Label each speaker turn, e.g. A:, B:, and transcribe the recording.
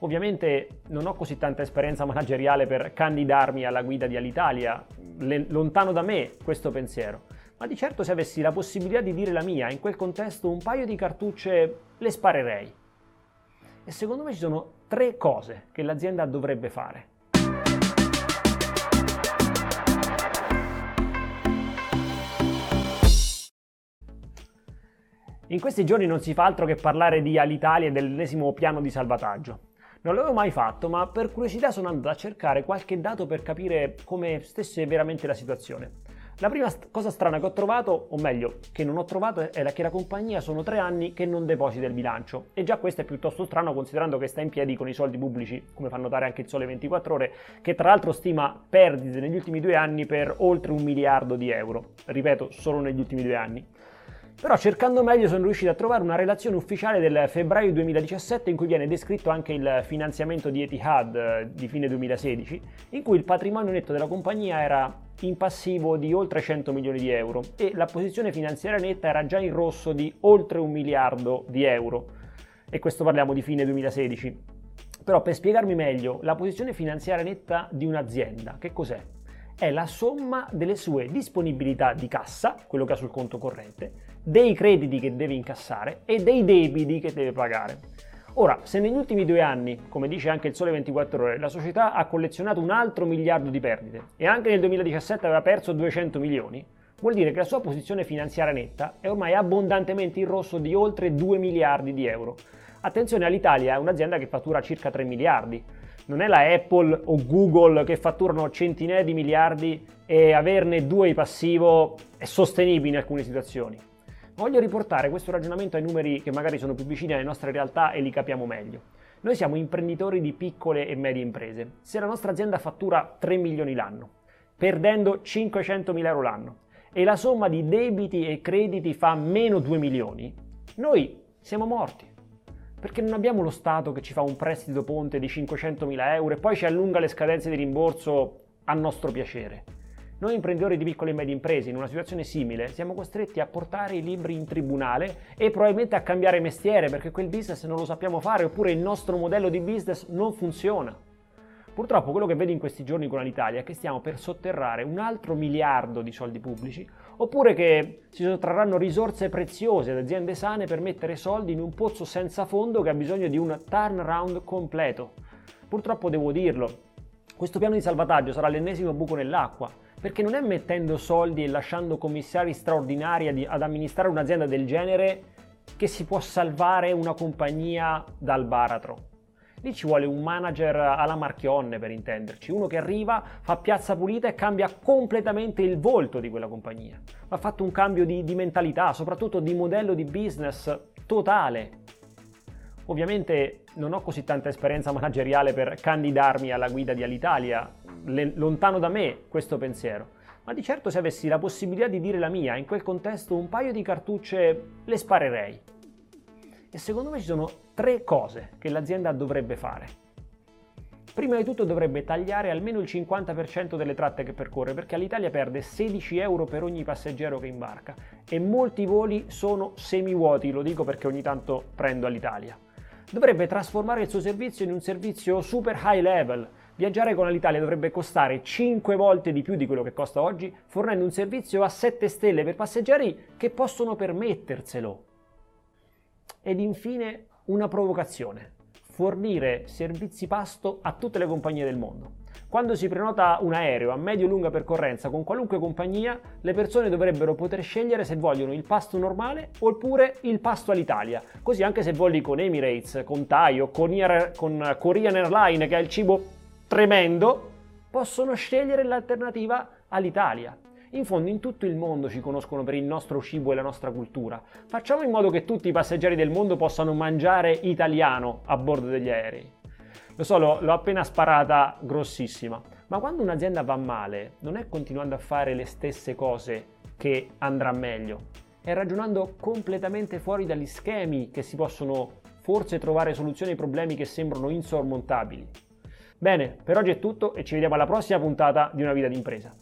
A: Ovviamente non ho così tanta esperienza manageriale per candidarmi alla guida di Alitalia, lontano da me questo pensiero, ma di certo se avessi la possibilità di dire la mia, in quel contesto un paio di cartucce le sparerei. E secondo me ci sono tre cose che l'azienda dovrebbe fare. In questi giorni non si fa altro che parlare di Alitalia e dell'ennesimo piano di salvataggio. Non l'avevo mai fatto, ma per curiosità sono andato a cercare qualche dato per capire come stesse veramente la situazione. La prima st- cosa strana che ho trovato, o meglio, che non ho trovato, è che la compagnia sono tre anni che non deposita il bilancio. E già questo è piuttosto strano considerando che sta in piedi con i soldi pubblici, come fa notare anche il Sole 24 Ore, che tra l'altro stima perdite negli ultimi due anni per oltre un miliardo di euro. Ripeto, solo negli ultimi due anni. Però cercando meglio sono riuscito a trovare una relazione ufficiale del febbraio 2017 in cui viene descritto anche il finanziamento di Etihad eh, di fine 2016, in cui il patrimonio netto della compagnia era in passivo di oltre 100 milioni di euro e la posizione finanziaria netta era già in rosso di oltre un miliardo di euro. E questo parliamo di fine 2016. Però per spiegarmi meglio, la posizione finanziaria netta di un'azienda, che cos'è? È la somma delle sue disponibilità di cassa, quello che ha sul conto corrente, dei crediti che deve incassare e dei debiti che deve pagare. Ora, se negli ultimi due anni, come dice anche il Sole 24 Ore, la società ha collezionato un altro miliardo di perdite e anche nel 2017 aveva perso 200 milioni, vuol dire che la sua posizione finanziaria netta è ormai abbondantemente in rosso di oltre 2 miliardi di euro. Attenzione, all'Italia è un'azienda che fattura circa 3 miliardi. Non è la Apple o Google che fatturano centinaia di miliardi e averne due in passivo è sostenibile in alcune situazioni. Voglio riportare questo ragionamento ai numeri che magari sono più vicini alle nostre realtà e li capiamo meglio. Noi siamo imprenditori di piccole e medie imprese. Se la nostra azienda fattura 3 milioni l'anno, perdendo 500 mila euro l'anno, e la somma di debiti e crediti fa meno 2 milioni, noi siamo morti. Perché non abbiamo lo Stato che ci fa un prestito ponte di 500 mila euro e poi ci allunga le scadenze di rimborso a nostro piacere. Noi imprenditori di piccole e medie imprese in una situazione simile siamo costretti a portare i libri in tribunale e probabilmente a cambiare mestiere perché quel business non lo sappiamo fare oppure il nostro modello di business non funziona. Purtroppo quello che vedo in questi giorni con l'Italia è che stiamo per sotterrare un altro miliardo di soldi pubblici oppure che si sottrarranno risorse preziose ad aziende sane per mettere soldi in un pozzo senza fondo che ha bisogno di un turnaround completo. Purtroppo devo dirlo, questo piano di salvataggio sarà l'ennesimo buco nell'acqua perché non è mettendo soldi e lasciando commissari straordinari ad amministrare un'azienda del genere che si può salvare una compagnia dal baratro. Lì ci vuole un manager alla Marchionne per intenderci, uno che arriva, fa piazza pulita e cambia completamente il volto di quella compagnia. Va fatto un cambio di, di mentalità, soprattutto di modello di business totale. Ovviamente non ho così tanta esperienza manageriale per candidarmi alla guida di Alitalia, lontano da me questo pensiero, ma di certo se avessi la possibilità di dire la mia, in quel contesto un paio di cartucce le sparerei. E secondo me ci sono tre cose che l'azienda dovrebbe fare. Prima di tutto dovrebbe tagliare almeno il 50% delle tratte che percorre, perché all'Italia perde 16 euro per ogni passeggero che imbarca e molti voli sono semivuoti, lo dico perché ogni tanto prendo all'Italia. Dovrebbe trasformare il suo servizio in un servizio super high level, Viaggiare con l'Italia dovrebbe costare 5 volte di più di quello che costa oggi, fornendo un servizio a 7 stelle per passeggeri che possono permetterselo. Ed infine una provocazione. Fornire servizi pasto a tutte le compagnie del mondo. Quando si prenota un aereo a medio-lunga percorrenza con qualunque compagnia, le persone dovrebbero poter scegliere se vogliono il pasto normale oppure il pasto all'Italia. Così anche se voli con Emirates, con Thai o con, Korean Airlines che ha il cibo tremendo, possono scegliere l'alternativa all'Italia. In fondo in tutto il mondo ci conoscono per il nostro cibo e la nostra cultura. Facciamo in modo che tutti i passeggeri del mondo possano mangiare italiano a bordo degli aerei. Lo so, l'ho, appena sparata grossissima, ma quando un'azienda va male non è continuando a fare le stesse cose che andrà meglio, è ragionando completamente fuori dagli schemi che si possono forse trovare soluzioni ai problemi che sembrano insormontabili. Bene, per oggi è tutto e ci vediamo alla prossima puntata di Una vita d'impresa.